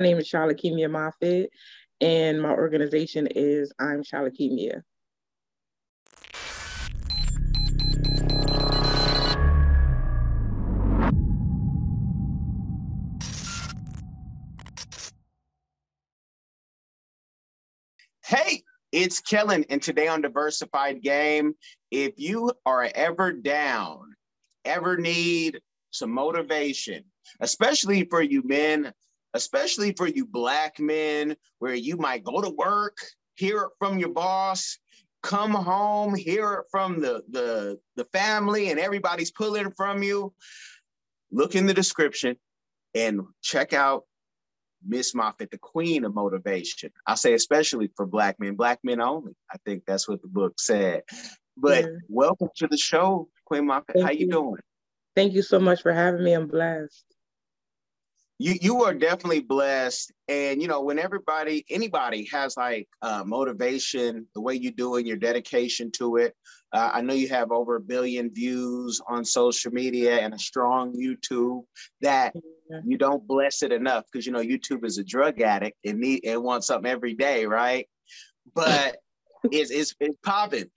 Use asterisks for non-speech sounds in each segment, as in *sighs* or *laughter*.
name is Shalakemia Moffitt, and my organization is I'm Shalakemia. Hey, it's Kellen, and today on Diversified Game, if you are ever down, ever need some motivation, especially for you men, especially for you black men, where you might go to work, hear it from your boss, come home, hear it from the, the, the family, and everybody's pulling from you. Look in the description and check out Miss Moffitt, the queen of motivation. I say especially for black men, black men only. I think that's what the book said. But yeah. welcome to the show, Queen Moffitt. Thank How you, you doing? Thank you so much for having me. I'm blessed you you are definitely blessed. And you know when everybody anybody has like uh, motivation the way you do it your dedication to it uh, i know you have over a billion views on social media and a strong youtube that you don't bless it enough because you know youtube is a drug addict and need it wants something every day right? But *laughs* it's, it's it's popping.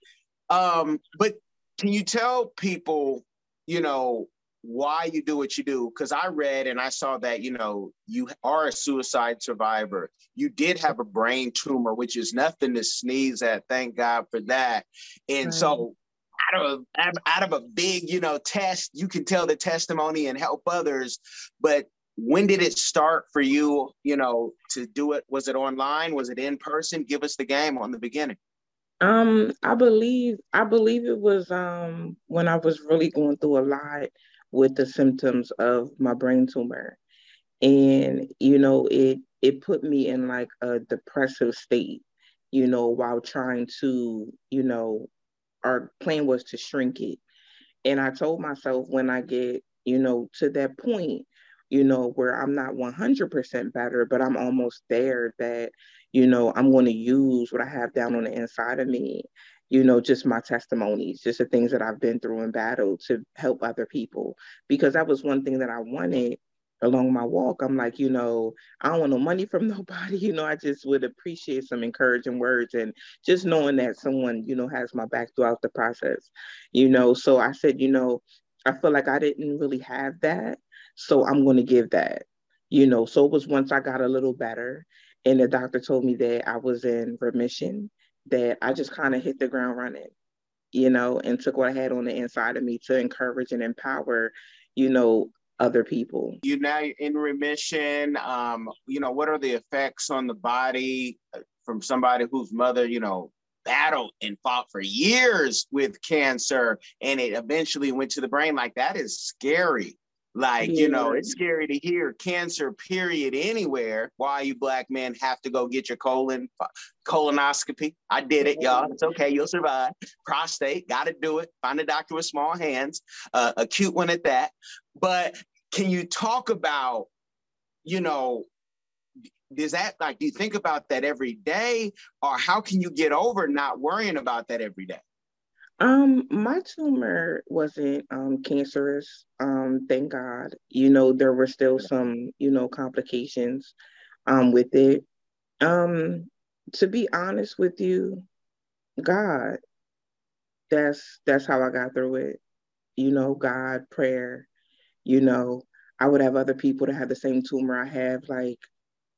Um but can you tell people you know why you do what you do. Because i read and i saw that you know you are a suicide survivor. You did have a brain tumor which is nothing to sneeze at thank god for that. And right. so out of out of a big you know test you can tell the testimony and help others. But when did it start for you you know to do it? Was it online? Was it in person? Give us the game on the beginning. Um i believe i believe it was um when i was really going through a lot with the symptoms of my brain tumor. And, you know, it it put me in like a depressive state, you know, while trying to, you know, our plan was to shrink it. And I told myself when I get, you know, to that point, you know, where I'm not 100% better, but I'm almost there that, you know, I'm going to use what I have down on the inside of me you know, just my testimonies, just the things that I've been through and battled to help other people. Because that was one thing that I wanted along my walk. I'm like, you know, I don't want no money from *laughs* nobody. You know, I just would appreciate some encouraging words and just knowing that someone, you know, has my back throughout the process. You know, so I said, you know, I feel like I didn't really have that. So I'm going to give that. You know, so it was once I got a little better and the doctor told me that I was in remission that I just kind of hit the ground running, you know, and took what I had on the inside of me to encourage and empower, you know, other people. You now in remission. Um, you know, what are the effects on the body uh, from somebody whose mother, you know, battled and fought for years with cancer and it eventually went to the brain? Like that is scary. Like, yeah. you know, it's scary to hear cancer, period, anywhere. Why you black men have to go get your colon colonoscopy. I did it, y'all. It's okay, you'll survive. Prostate, gotta do it. Find a doctor with small hands, uh, a cute one at that. But can you talk about, you know, does that like do you think about that every day? Or how can you get over not worrying about that every day? Um, my tumor wasn't um cancerous. Um, thank God. You know, there were still some, you know, complications um with it. Um, to be honest with you, God, that's that's how I got through it. You know, God, prayer, you know, I would have other people that have the same tumor I have, like,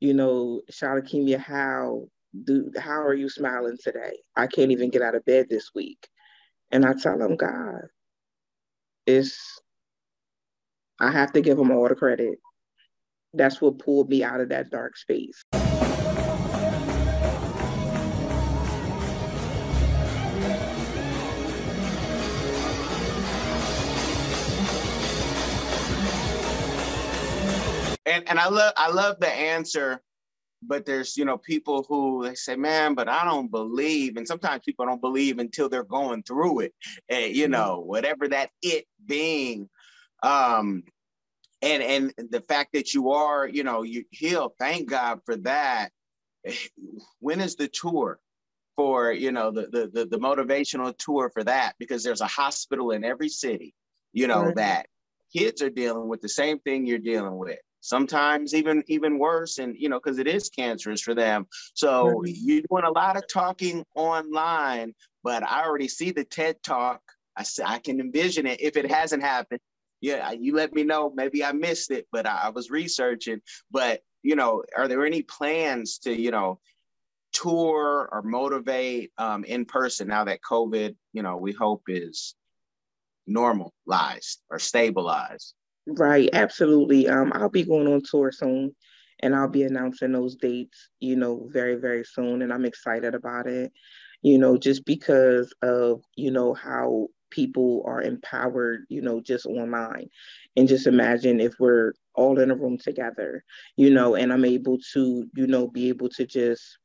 you know, Shalakemia, how do how are you smiling today? I can't even get out of bed this week and I tell them, God, it's, I have to give them all the credit. That's what pulled me out of that dark space. And, and I love I love the answer but there's you know people who they say man but i don't believe and sometimes people don't believe until they're going through it and you mm-hmm. know whatever that it being um and and the fact that you are you know you heal thank god for that *sighs* when is the tour for you know the the the, the motivational tour for that because there's a hospital in every city you know right. that kids are dealing with the same thing you're dealing with sometimes even even worse and you know because it is cancerous for them. So mm-hmm. you're doing a lot of talking online but i already see the ted talk. I i can envision it if it hasn't happened. Yeah you let me know. Maybe i missed it but i, I was researching. But you know are there any plans to you know tour or motivate um, in person now that covid you know we hope is normalized or stabilized Right, absolutely. Um, I'll be going on tour soon and I'll be announcing those dates, you know, very, very soon. And I'm excited about it, you know, just because of, you know, how people are empowered, you know, just online. And just imagine if we're all in a room together, you know, and I'm able to, you know, be able to just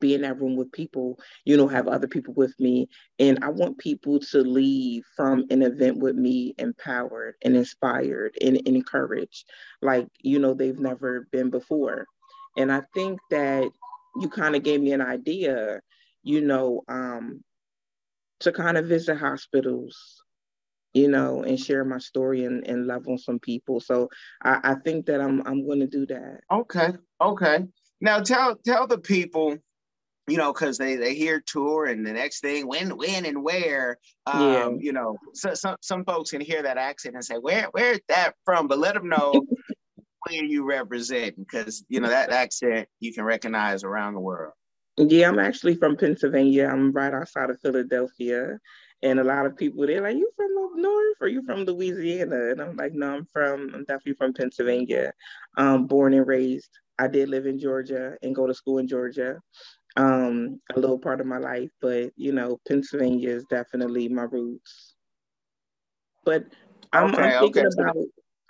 be in that room with people, you know, have other people with me. And I want people to leave from an event with me empowered and inspired and, and encouraged, like, you know, they've never been before. And I think that you kind of gave me an idea, you know, um, to kind of visit hospitals, you know, and share my story and, and love on some people. So I, I think that I'm I'm to do that. Okay, okay. Now tell tell the people you know, because they they hear tour and the next thing when when and where, um, yeah. you know, so, some some folks can hear that accent and say where where's that from, but let them know *laughs* where you represent because you know that accent you can recognize around the world. Yeah, I'm actually from Pennsylvania. I'm right outside of Philadelphia. And a lot of people, they're like, you from up north or you from Louisiana? And I'm like, no, I'm from, I'm definitely from Pennsylvania. Um, born and raised. I did live in Georgia and go to school in Georgia um, a little part of my life, but you know, Pennsylvania is definitely my roots. But I'm, okay, I'm thinking okay. about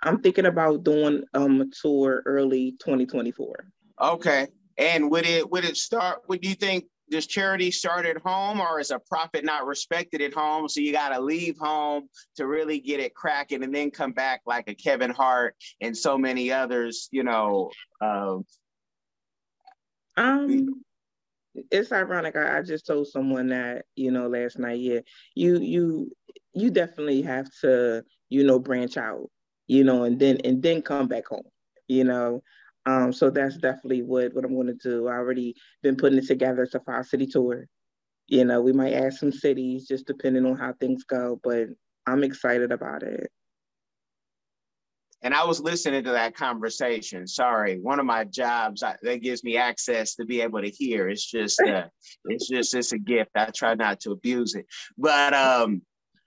I'm thinking about doing um, a tour early 2024. Okay, and would it would it start? Would you think does charity start at home, or is a profit not respected at home? So you got to leave home to really get it cracking, and then come back like a Kevin Hart and so many others. You know. Uh, um, it's ironic. I, I just told someone that you know last night. Yeah, you you you definitely have to you know branch out, you know, and then and then come back home, you know. Um, so that's definitely what what I'm going to do. I already been putting it together. It's a five city tour. You know, we might add some cities just depending on how things go, but I'm excited about it and I was listening to that conversation. Sorry, one of my jobs I, that gives me access to be able to hear. It's just, uh, *laughs* it's just, it's a gift. I try not to abuse it. But um,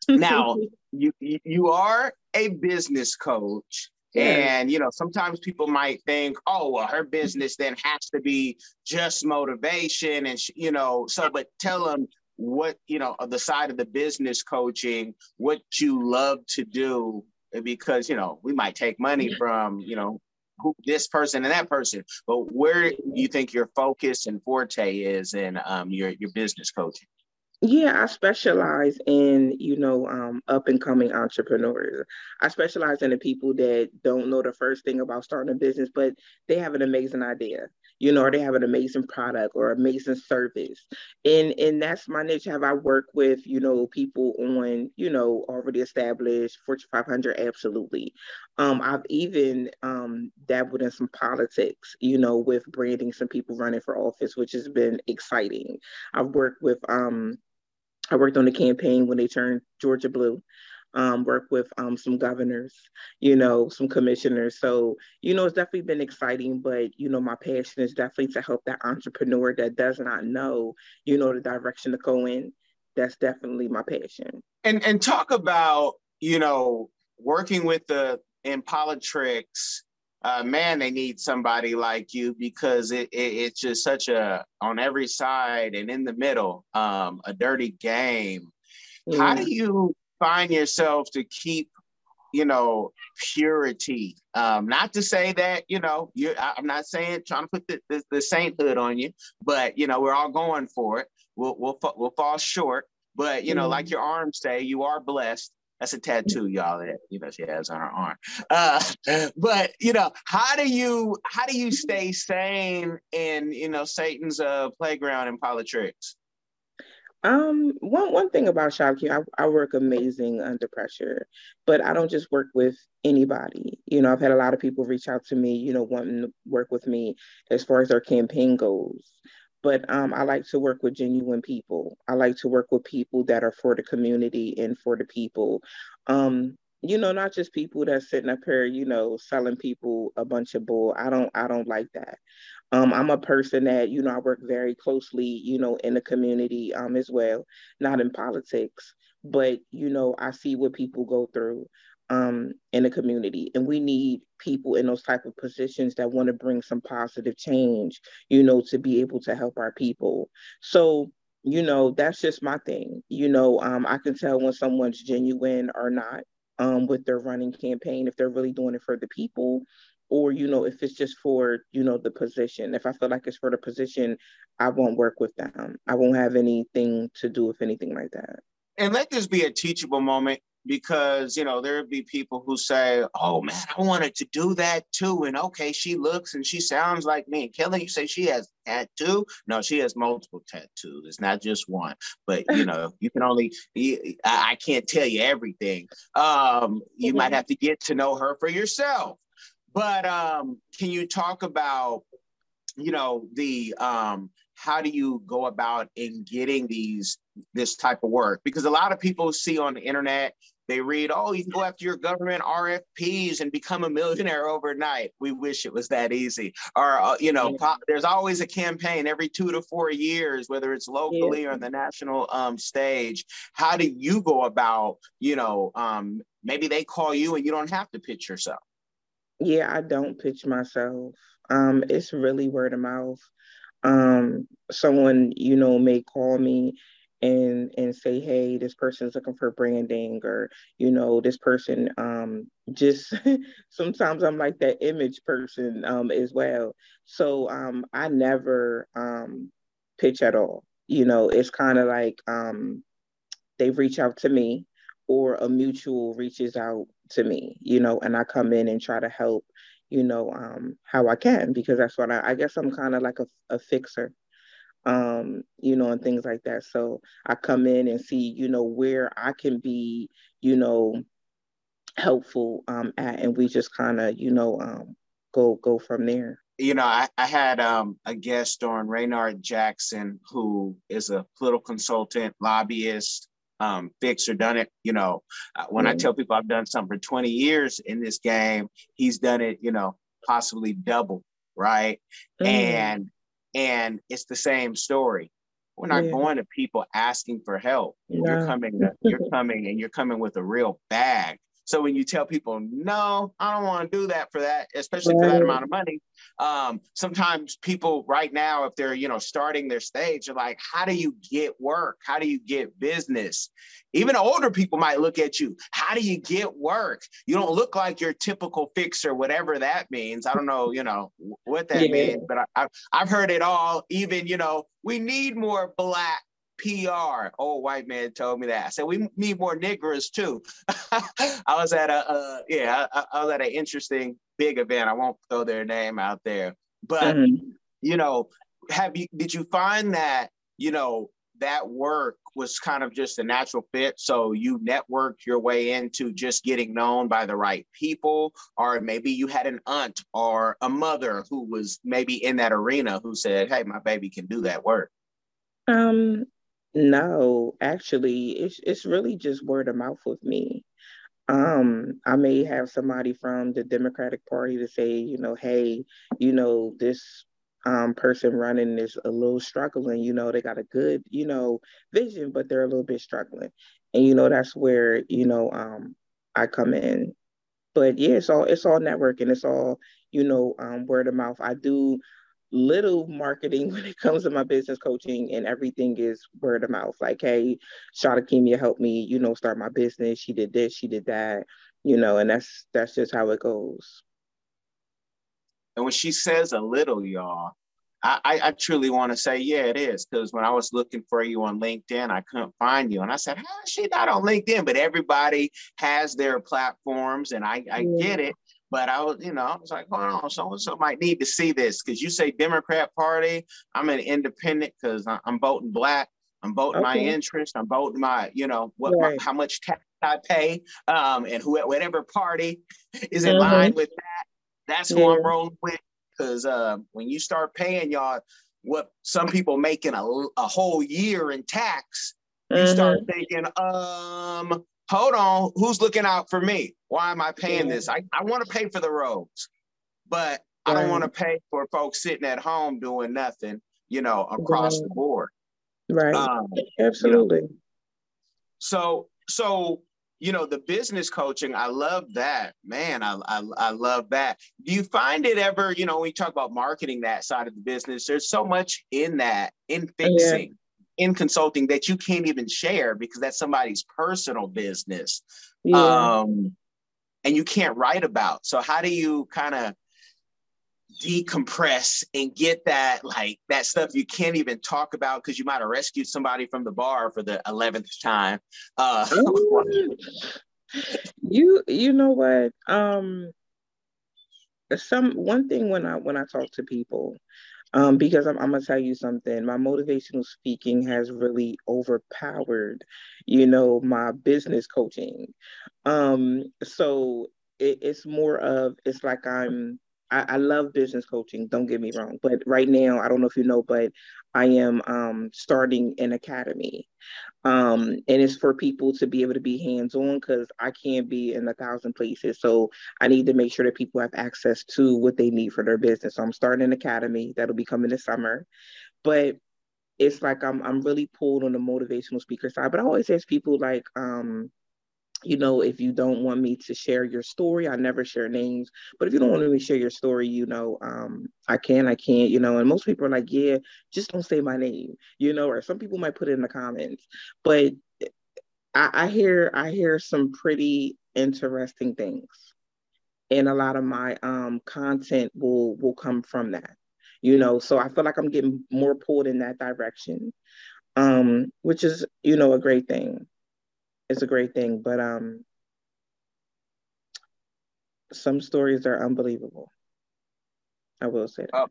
now *laughs* you you are a business coach. And you know, sometimes people might think, "Oh, well, her business then has to be just motivation," and you know. So, but tell them what you know the side of the business coaching, what you love to do, because you know we might take money from you know who, this person and that person, but where do you think your focus and forte is in um, your your business coaching? Yeah, I specialize in, you know, um, up and coming entrepreneurs. I specialize in the people that don't know the first thing about starting a business, but they have an amazing idea you know, or they have an amazing product or amazing service. And and that's my niche. Have I worked with, you know, people on, you know, already established Fortune 500? Absolutely. Um, I've even um, dabbled in some politics, you know, with branding some people running for office, which has been exciting. I've worked with um, I worked on the campaign when they turned Georgia blue um, work with um, some governors, you know, some commissioners. So, you know, it's definitely been exciting, but, you know, my passion is definitely to help that entrepreneur that does not know, you know, the direction to go in. That's definitely my passion. And, and talk about, you know, working with the, in politics, uh, man, they need somebody like you because it, it, it's just such a on every side and in the middle, um, a dirty game. Yeah. How do you find yourself to keep you know purity. Um not to say that you know you i'm not saying trying to put the, the, the, sainthood on you but you know we're all going for it. We'll we'll, we'll fall short but you know mm-hmm. like your arms say you are blessed. That's a tattoo y'all that you know she has on her arm. Uh *laughs* but you know how do you how do you stay sane in you know satan's uh playground in politics Um, one one thing about Shopkeep, I, I work amazing under pressure, but I don't just work with anybody. You know, I've had a lot of people reach out to me, you know, wanting to work with me as far as their campaign goes. But um, I like to work with genuine people. I like to work with people that are for the community and for the people. Um, you know, not just people that's sitting up here, you know, selling people a bunch of bull. I don't I don't like that. Um, I'm a person that, you know, I work very closely, you know, in the community um, as well, not in politics, but, you know, I see what people go through um, in the community. And we need people in those type of positions that want to bring some positive change, you know, to be able to help our people. So, you know, that's just my thing. You know, um, I can tell when someone's genuine or not um, with their running campaign, if they're really doing it for the people or you know if it's just for you know the position. If i feel like it's for the position i won't work with them. I won't have anything to do with anything like that. And let this be a teachable moment because you know there'd be people who say oh man i wanted to do that too and okay she looks and she sounds like me. And kelly you say she has tattoo? No she has multiple tattoos. It's not just one. But you know you can only i can't tell you everything. Um you might have to get to know her for yourself. But um, can you talk about, you know, the um, how do you go about in getting these this type of work? Because a lot of people see on the internet, they read, oh, you can go after your government RFPs and become a millionaire overnight. We wish it was that easy. Or, uh, you know, there's always a campaign every two to four years, whether it's locally yeah. or on the national um, stage. How do you go about, you know, um, maybe they call you and you don't have to pitch yourself? yeah, I don't pitch myself. Um, it's really word of mouth. Um, someone, you know, may call me and and say, hey, this person's looking for branding, or you know, this person um just *laughs* sometimes I'm like that image person um as well. So um I never um pitch at all. You know, it's kind of like um they reach out to me or a mutual reaches out to me, you know, and I come in and try to help, you know, um, how I can because that's what I, I guess I'm kind of like a, a fixer, um, you know, and things like that. So I come in and see, you know, where I can be, you know, helpful um, at, and we just kind of, you know, um, go go from there. You know, I, I had um, a guest on Raynard Jackson, who is a political consultant, lobbyist, um, fixed or done it. You know, uh, when mm-hmm. I tell people I've done something for 20 years in this game, he's done it, you know, possibly double, right? Mm-hmm. And and it's the same story. We're not yeah. going to people asking for help. You're coming, you're *laughs* coming, and you're coming with a real bag. So when you tell people, no, I don't want to do that for that, especially for that amount of money, um, sometimes people right now, if they're, you know, starting their stage, are like, how do you get work? How do you get business? Even older people might look at you. How do you get work? You don't look like your typical fixer, whatever that means. I don't know, you know, what that yeah. means, but I, I've heard it all. Even, you know, we need more black PR. Old white man told me that. I said we need more niggers too. *laughs* I was at a uh, yeah, I, I, was at an interesting big event. I won't throw their name out there, but mm-hmm. you know, have you did you find that you know that work was kind of just a natural fit. So you networked your way into just getting known by the right people, or maybe you had an aunt or a mother who was maybe in that arena who said, "Hey, my baby can do that work." Um, no, actually, it's it's really just word of mouth with me. Um, I may have somebody from the Democratic Party to say, you know, hey, you know, this um, person running is a little struggling. You know, they got a good, you know, vision, but they're a little bit struggling. And you know, that's where you know um, I come in. But yeah, it's all it's all networking. It's all you know um, word of mouth. I do little marketing *laughs* when it comes to my business coaching and everything is word of mouth. Like, hey, Shalakemia helped me, you know, start my business. She did this, she did that, you know, and that's that's just how it goes. And when she says a little, y'all, I, I, truly want to say, yeah, it is. Because when I was looking for you on LinkedIn, I couldn't find you. And I said, how is she not on LinkedIn? But everybody has their platforms, and I, I yeah. get it. But I was, you know, I was like, hold on, so and so might need to see this because you say Democrat Party, I'm an independent because I'm voting black. I'm voting okay. my interest. I'm voting my, you know, what right. my, how much tax I pay, um, and who, whatever party is in mm-hmm. line with that. That's who. I'm rolling with. Because uh, when you start paying y'all what some people make in a, a whole year in tax, you mm-hmm. start thinking, um, hold on, who's looking out for me? Why am I paying this? I, I want to pay for the roads, but I don't want to pay for folks sitting at home doing nothing, you know, across right. the board. Right. Um, Absolutely. You know, so, so, you know, the business coaching, I love that. Man, I, I, I love that. Do you find it ever, you know, when you talk about marketing that side of the business, there's so much in that, in fixing, yeah. In consulting that you can't even share because that's somebody's personal business. Yeah. Um, and you can't write about. So how do you kind of decompress and get that like that stuff you can't even talk about because you might have rescued somebody from the bar for the 11th time uh you you know what um some one thing when i when i talk to people um, because I'm, I'm, gonna tell you something. My motivational speaking has really overpowered, you know, my business coaching. Um, so it, it's more of it's like I'm I, I, love business coaching. Don't get me wrong, but right now I don't know if you know, but I am um, starting an academy, um, and it's for people to be able to be hands on because I can't be in a thousand places. So I need to make sure that people have access to what they need for their business. So I'm starting an academy that'll be coming this summer, but it's like I'm I'm really pulled on the motivational speaker side. But I always ask people like, um, you know, if you don't want me to share your story, I never share names. But if you don't want me to share your story, you know, um, I can, I can't, you know. And most people are like, yeah, just don't say my name, you know. Or some people might put it in the comments. But I, I hear, I hear some pretty interesting things, and a lot of my um content will will come from that, you know. So I feel like I'm getting more pulled in that direction, um, which is, you know, a great thing it's a great thing. But um, some stories are unbelievable. I will say that. Oh,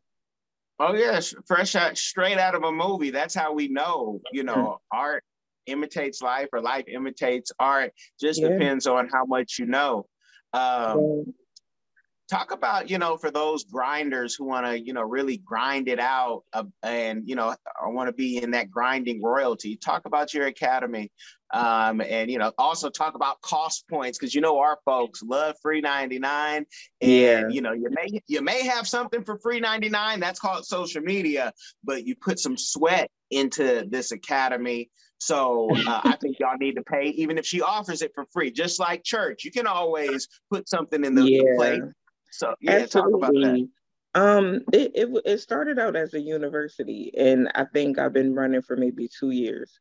oh yes, fresh out straight out of a movie. That's how we know. You know, mm-hmm. art imitates life, or life imitates art. Just yeah. depends on how much you know. Um, talk about you know for those grinders who want to you know really grind it out uh, and you know want to be in that grinding royalty talk about your academy um, and you know also talk about cost points because you know our folks love free 99 and yeah. you know you may you may have something for free 99 that's called social media but you put some sweat into this academy so uh, I think y'all need to pay, even if she offers it for free. Just like church, you can always put something in the, yeah. the plate so yeah, Absolutely. talk about that. Um, it, it it started out as a university, and I think I've been running for maybe two years.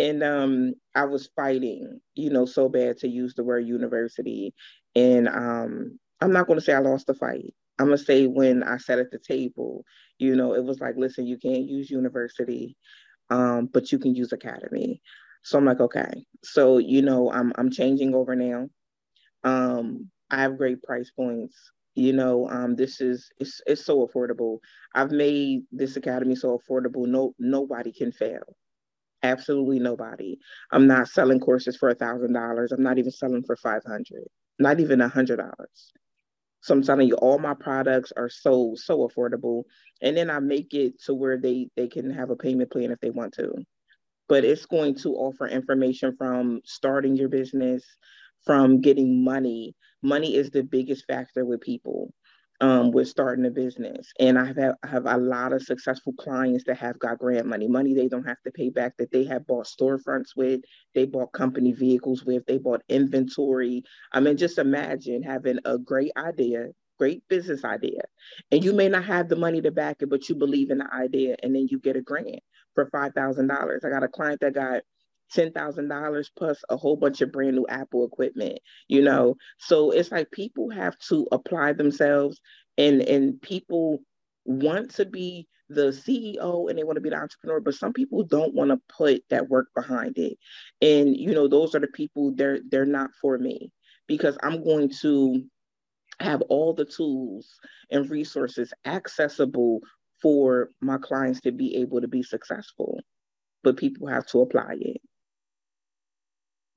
And um, I was fighting, you know, so bad to use the word university. And um, I'm not going to say I lost the fight. I'm gonna say when I sat at the table, you know, it was like, listen, you can't use university, um, but you can use academy. So I'm like, okay. So you know, I'm I'm changing over now. Um, I have great price points you know um, this is it's, it's so affordable i've made this academy so affordable no nobody can fail absolutely nobody. I'm not selling courses for a thousand dollars. I'm not even selling for 500 not even a hundred dollars. So i'm telling you all my products are so so affordable. And then i make it to where they they can have a payment plan if they want to. But it's going to offer information from starting your business from getting money. Money is the biggest factor with people um, with starting a business. And I have, I have a lot of successful clients that have got grant money, money they don't have to pay back that they have bought storefronts with, they bought company vehicles with, they bought inventory. I mean, just imagine having a great idea, great business idea, and you may not have the money to back it, but you believe in the idea, and then you get a grant for $5,000. I got a client that got $10,000 plus a whole bunch of brand new Apple equipment, you know? So it's like people have to apply themselves and and people want to be the CEO and they want to be the entrepreneur, but some people don't want to put that work behind it. And you know, those are the people they're they're not for me because I'm going to have all the tools and resources accessible for my clients to be able to be successful but people have to apply it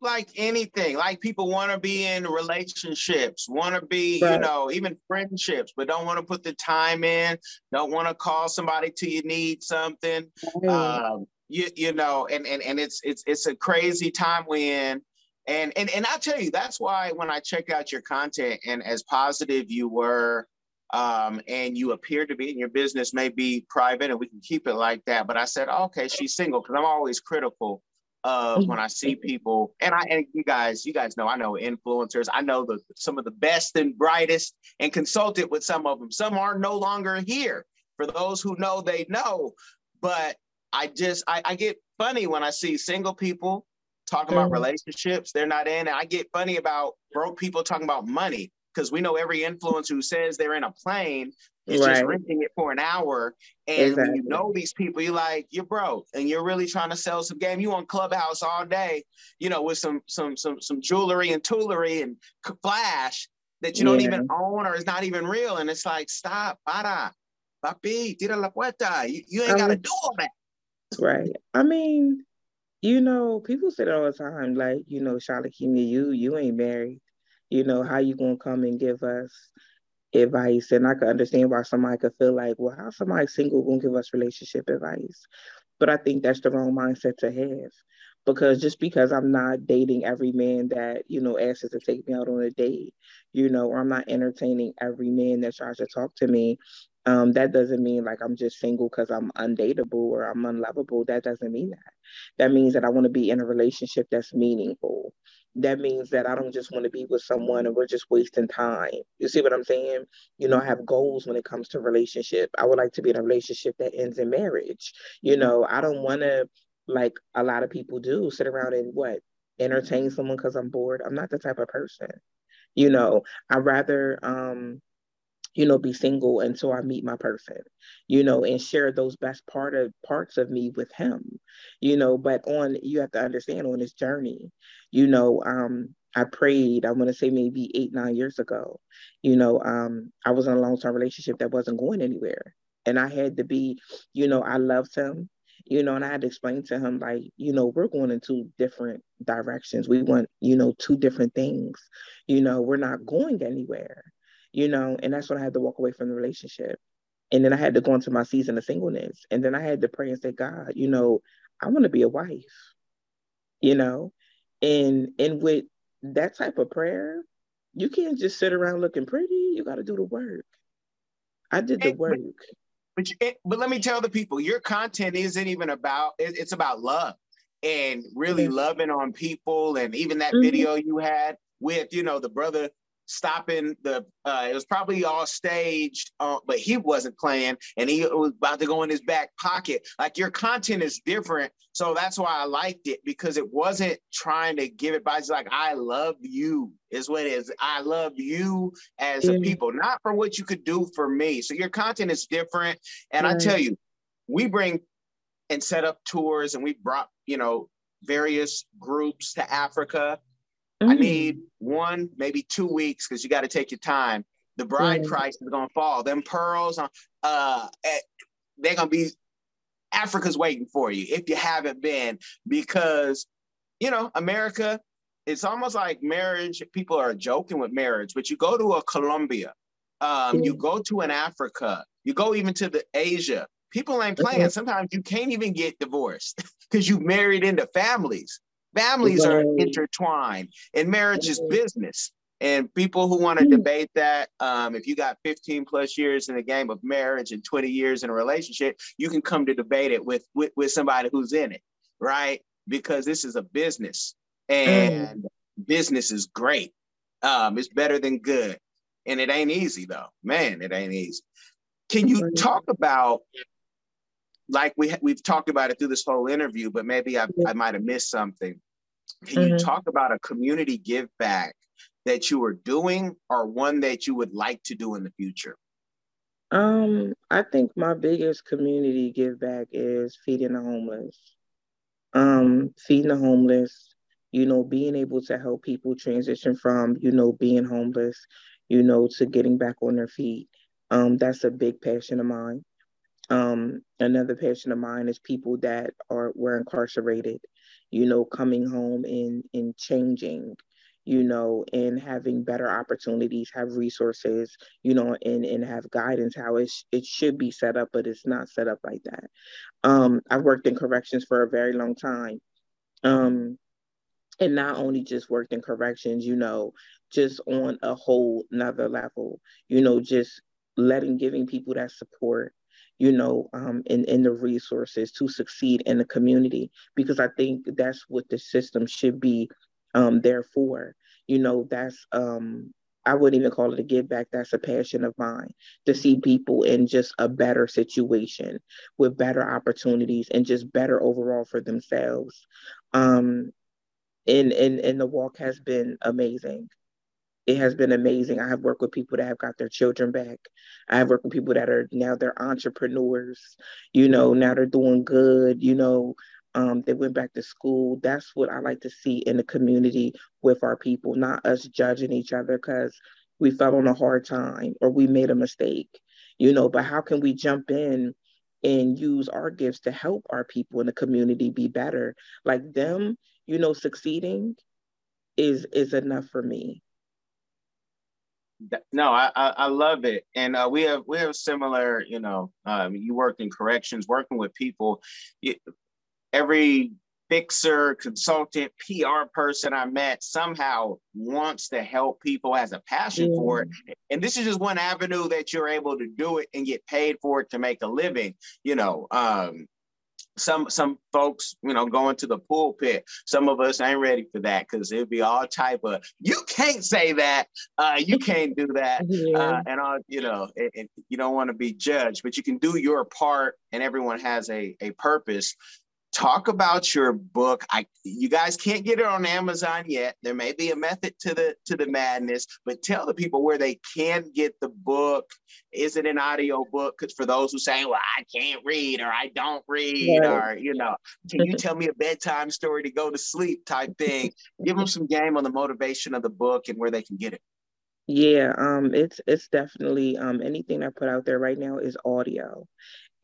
like anything like people want to be in relationships want to be right. you know even friendships but don't want to put the time in don't want to call somebody till you need something right. um, you, you know and, and and it's it's it's a crazy time we in and and and i tell you that's why when i check out your content and as positive you were um, and you appear to be and your business may be private and we can keep it like that but i said okay she's single because i'm always critical of when I see people, and I and you guys, you guys know I know influencers. I know the some of the best and brightest, and consulted with some of them. Some are no longer here. For those who know, they know. But I just I, I get funny when I see single people talking about mm-hmm. relationships they're not in, and I get funny about broke people talking about money because we know every influencer who says they're in a plane is right. just renting it for an hour. And exactly. when you know these people, you're like, you're broke and you're really trying to sell some game. You on Clubhouse all day, you know, with some some some some jewelry and toolery and flash that you yeah. don't even own or is not even real. And it's like, stop, para, papi, tira la puerta. You, you ain't got to do all that. Right. I mean, you know, people say it all the time, like, you know, Shalakemia, you you ain't married you know, how you gonna come and give us advice? And I could understand why somebody could feel like, well, how somebody single gonna give us relationship advice? But I think that's the wrong mindset to have. Because just because I'm not dating every man that, you know, asks to take me out on a date, you know, or I'm not entertaining every man that tries to talk to me, um, that doesn't mean like I'm just single because I'm undateable or I'm unlovable. That doesn't mean that. That means that I want to be in a relationship that's meaningful that means that I don't just want to be with someone and we're just wasting time. You see what I'm saying? You know, I have goals when it comes to relationship. I would like to be in a relationship that ends in marriage. You know, I don't want to like a lot of people do sit around and what entertain someone because I'm bored. I'm not the type of person. You know, I rather um you know, be single until I meet my person, you know, and share those best part of parts of me with him, you know. But on you have to understand on this journey, you know, um, I prayed, I want to say maybe eight, nine years ago, you know, um, I was in a long-term relationship that wasn't going anywhere. And I had to be, you know, I loved him, you know, and I had to explain to him, like, you know, we're going in two different directions. We want, you know, two different things. You know, we're not going anywhere you know, and that's when I had to walk away from the relationship. And then I had to go into my season of singleness. And then I had to pray and say, God, you know, I want to be a wife, you know, and and with that type of prayer, you can't just sit around looking pretty. You got to do the work. I did the work. But, but, but let me tell the people, your content isn't even about. It's about love and really loving on people. And even that mm-hmm. video you had with, you know, the brother stopping the uh it was probably all staged uh, but he wasn't playing and he was about to go in his back pocket. Like your content is different. So that's why i liked it because it wasn't trying to give it by it's like i love you is what it is. I love you as a people not for what you could do for me. So your content is different. And i tell you we bring and set up tours and we brought you know various groups to africa Mm. I need one, maybe two weeks because you got to take your time. The bride mm. price is gonna fall. Them pearls, uh, uh eh, they're gonna be Africa's waiting for you if you haven't been because you know America. It's almost like marriage. People are joking with marriage, but you go to a Colombia, um, mm. you go to an Africa, you go even to the Asia. People ain't playing. Mm-hmm. Sometimes you can't even get divorced *laughs* because you married into families. Families are intertwined, and marriage is business. And people who want to mm-hmm. debate that, um, if you got 15 plus years in the game of marriage and 20 years in a relationship, you can come to debate it with with, with somebody who's in it, right? Because this is a business, and mm. business is great. Um, it's better than good, and it ain't easy though. Man, it ain't easy. Can you talk about like we we've talked about it through this whole interview, but maybe I, I might have missed something. Can mm-hmm. you talk about a community give back that you are doing or one that you would like to do in the future? Um, I think my biggest community give back is feeding the homeless. Um, feeding the homeless, you know, being able to help people transition from, you know, being homeless, you know, to getting back on their feet. Um, that's a big passion of mine. Um, another passion of mine is people that are were incarcerated, you know, coming home and and changing, you know, and having better opportunities, have resources, you know, and and have guidance how it sh- it should be set up, but it's not set up like that. Um, I've worked in corrections for a very long time. Um, and not only just worked in corrections, you know, just on a whole another level, you know, just letting giving people that support, you know, um, and the resources to succeed in the community, because I think that's what the system should be um, there for. You know, that's um, I wouldn't even call it a give back. That's a passion of mine to see people in just a better situation with better opportunities and just better overall for themselves. Um, and and and the walk has been amazing it has been amazing. I have worked with people that have got their children back. I have worked with people that are now they're entrepreneurs you know now they're doing good you know um, they went back to school. That's what i like to see in the community with our people not us judging each other because we fell on a hard time or we made a mistake you know but how can we jump in and use our gifts to help our people in the community be better? Like them you know, succeeding is is enough for me. No, I I love it, and uh, we have we have similar. You know, um, you worked in corrections, working with people. You, every fixer, consultant, PR person I met somehow wants to help people, has a passion yeah. for it. And this is just one avenue that you're able to do it and get paid for it to make a living. You know, um, some some folks you know going to the pulpit some of us ain't ready for that because it'd be all type of you can't say that. Uh you can't do that. *laughs* Yeah. uh, and all you know it, it, you don't want to be judged but you can do your part and everyone has a a purpose talk about your book. I you guys can't get it on amazon yet. There may be a method to the to the madness but tell the people where they can get the book. Is it an audio book? Because for those who say well i can't read or i don't read right. or you know can you tell me a bedtime story to go to sleep type thing. Give them some game on the motivation of the book and where they can get it. Yeah, um, it's it's definitely um anything I put out there right now is audio.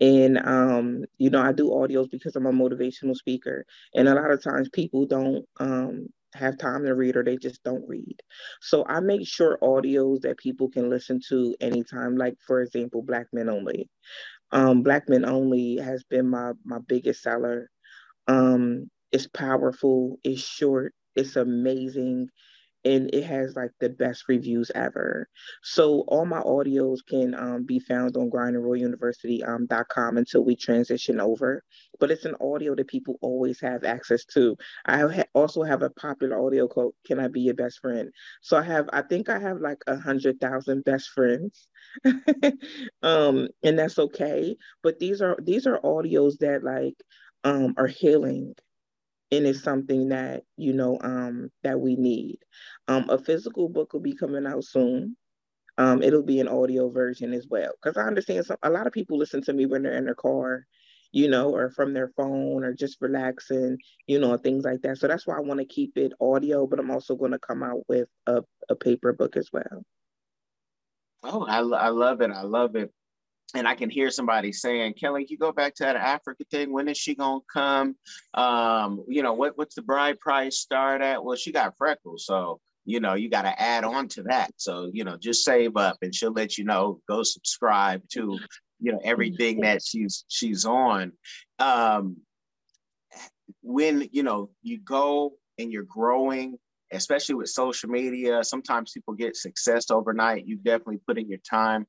And um, you know, I do audios because I'm a motivational speaker. And a lot of times people don't um have time to read or they just don't read. So I make sure audios that people can listen to anytime, like for example, Black Men Only. Um, Black Men Only has been my my biggest seller. Um, it's powerful, it's short, it's amazing and it has like the best reviews ever. So all my audios can um, be found on grindinroyaluniversity.com um, until we transition over. But it's an audio that people always have access to. I ha- also have a popular audio called "Can I Be Your Best Friend?" So I have, I think I have like a hundred thousand best friends, *laughs* um, and that's okay. But these are these are audios that like um, are healing and it's something that you know um, that we need. Um, a physical book will be coming out soon. Um, it'll be an audio version as well because I understand some a lot of people listen to me when they're in their car, you know, or from their phone or just relaxing, you know, things like that. So that's why I want to keep it audio, but I'm also going to come out with a, a paper book as well. Oh, I, I love it. I love it and I can hear somebody saying, Kelly, you go back to that Africa thing. When is she gonna come? Um, you know, what what's the bride price start at? Well, she got freckles, so you know, you got to add on to that. So, you know, just save up and she'll let you know, go subscribe to, you know, everything that she's she's on. Um when you know you go and you're growing especially with social media sometimes people get success overnight you definitely put in your time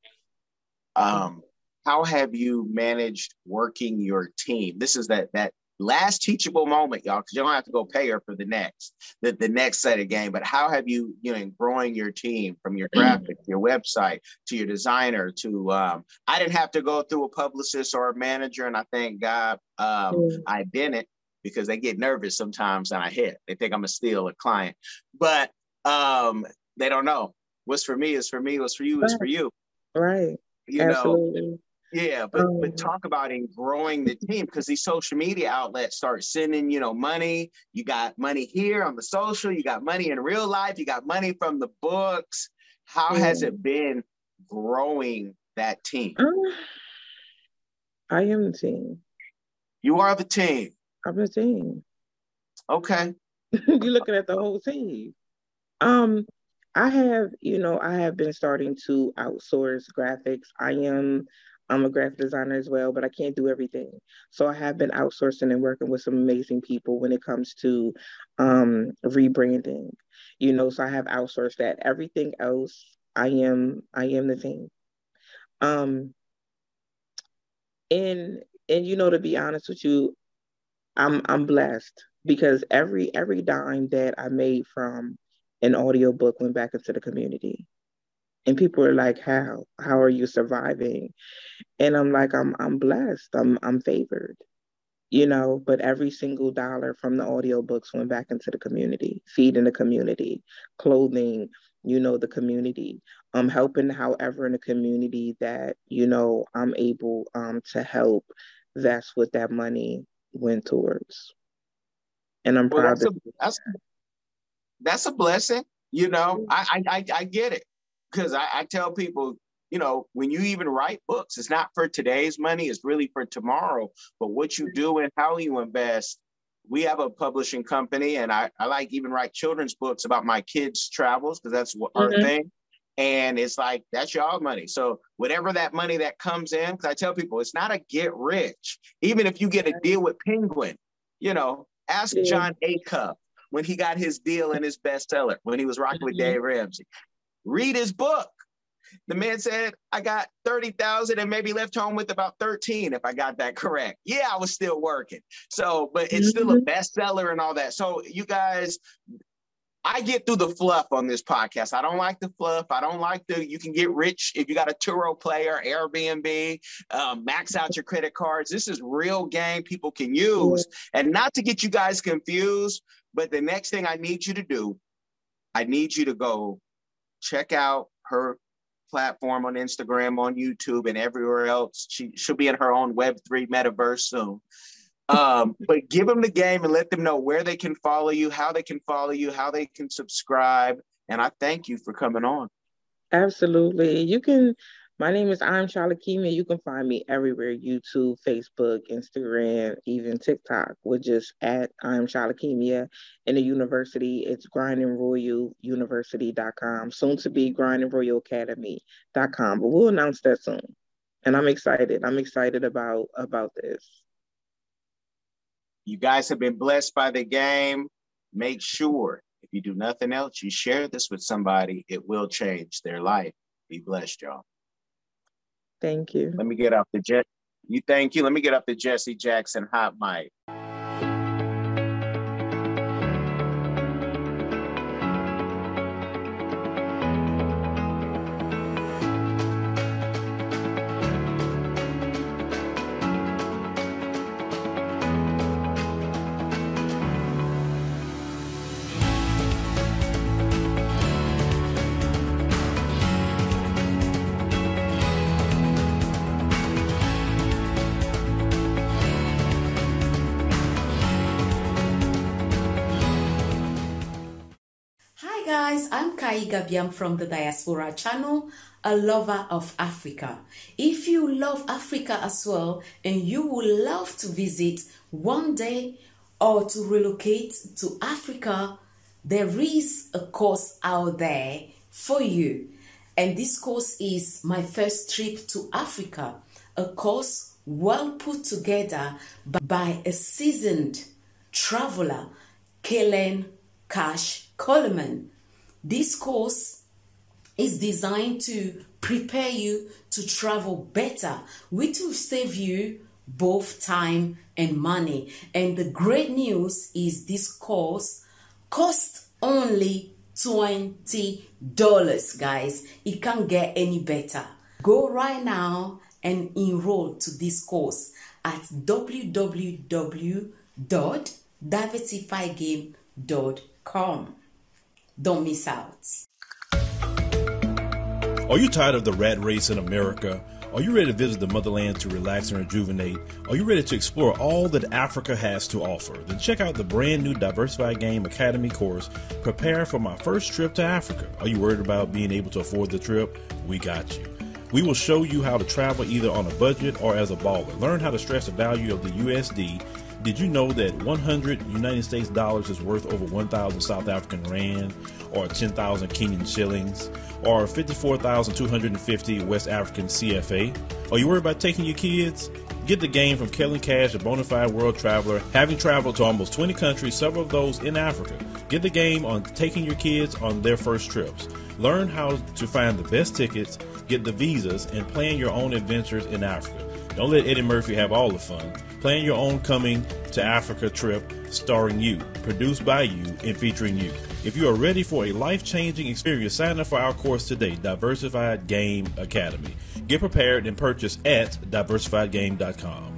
um, how have you managed working your team? This is that that last teachable moment, y'all, because you don't have to go pay her for the next the, the next set of game. But how have you, you know, growing your team from your graphic, your website to your designer to um, I didn't have to go through a publicist or a manager, and I thank God um, mm. I didn't because they get nervous sometimes and I hit. They think I'm gonna steal a client, but um, they don't know. What's for me is for me. What's for you is for you. Right. You Absolutely. know, yeah, but um, but talk about in growing the team because these social media outlets start sending you know money. You got money here on the social. You got money in real life. You got money from the books. How yeah. has it been growing that team? Um, I am the team. You are the team. I'm the team. Okay. *laughs* You're looking at the whole team. Um, I have, you know, I have been starting to outsource graphics. I am I'm a graphic designer as well, but I can't do everything. So I have been outsourcing and working with some amazing people when it comes to um, rebranding. You know, so I have outsourced that. Everything else, I am I am the team. Um, and and you know, to be honest with you, I'm I'm blessed because every every dime that I made from an audiobook went back into the community. And people are like, How? How are you surviving? And I'm like, I'm I'm blessed. I'm I'm favored. You know, but every single dollar from the audiobooks went back into the community, feeding the community, clothing, you know, the community. I'm um, helping however in the community that, you know, I'm able um to help. That's what that money went towards. And I'm well, proud that's, a, that's, that's a blessing. You know, I I I get it because I, I tell people, you know, when you even write books, it's not for today's money, it's really for tomorrow. But what you do and how you invest. We have a publishing company, and I, I like even write children's books about my kids' travels because that's what mm-hmm. our thing. And it's like, that's y'all money. So whatever that money that comes in, because I tell people it's not a get rich. Even if you get a deal with Penguin, you know, ask yeah. Jon Acuff when he got his deal in his bestseller, when he was rocking with mm-hmm. Dave Ramsey. Read his book. The man said, I got 30,000 and maybe left home with about 13, if I got that correct. Yeah, I was still working. So, but it's mm-hmm. still a mm-hmm. bestseller and all that. So, you guys, I get through the fluff on this podcast. I don't like the fluff. I don't like the, you can get rich if you got a Turo player, Airbnb, um, max out your credit cards. This is real game people can use. And not to get you guys confused, but the next thing I need you to do, I need you to go check out her platform on Instagram, on YouTube, and everywhere else. She she'll be in her own Web3 metaverse soon. Um, *laughs* but give them the game and let them know where they can follow you, how they can follow you, how they can subscribe. And I thank you for coming on. Absolutely. You can my name is I'm Shalakemia. You can find me everywhere YouTube, Facebook, Instagram, even TikTok, with just at I'm Shalakemia. In the university, it's grindinroyaluniversity.com, soon to be grindinroyalacademy.com. But we'll announce that soon. And I'm excited. I'm excited about about this. You guys have been blessed by the game. Make sure if you do nothing else, you share this with somebody. It will change their life. Be blessed, y'all. Thank you. Let me get off the jet. You thank you. Let me get up the Jesse Jackson hot mic. Kai Gabiam from the Diaspora Channel, a lover of Africa. If you love Africa as well and you would love to visit one day or to relocate to Africa, there is a course out there for you. And this course is my first trip to Africa, a course well put together by a seasoned traveler, Kellen Cash Coleman. This course is designed to prepare you to travel better, which will save you both time and money. And the great news is this course costs only $20, guys. It can't get any better. Go right now and enroll to this course at www.diversifygame.com. Don't miss out. Are you tired of the rat race in America? Are you ready to visit the motherland to relax and rejuvenate? Are you ready to explore all that Africa has to offer? Then check out the brand new Diversified Game Academy course, Prepare for My First Trip to Africa. Are you worried about being able to afford the trip? We got you. We will show you how to travel either on a budget or as a baller. Learn how to stress the value of the USD. Did you know that 100 United States dollars is worth over 1,000 South African rand or 10,000 Kenyan shillings or 54,250 West African CFA? Are you worried about taking your kids? Get the game from Kelly Cash, a bona fide world traveler, having traveled to almost 20 countries, several of those in Africa. Get the game on taking your kids on their first trips. Learn how to find the best tickets, get the visas, and plan your own adventures in Africa. Don't let Eddie Murphy have all the fun. Plan your own coming to Africa trip starring you, produced by you, and featuring you. If you are ready for a life changing experience, sign up for our course today, Diversified Game Academy. Get prepared and purchase at diversifiedgame.com.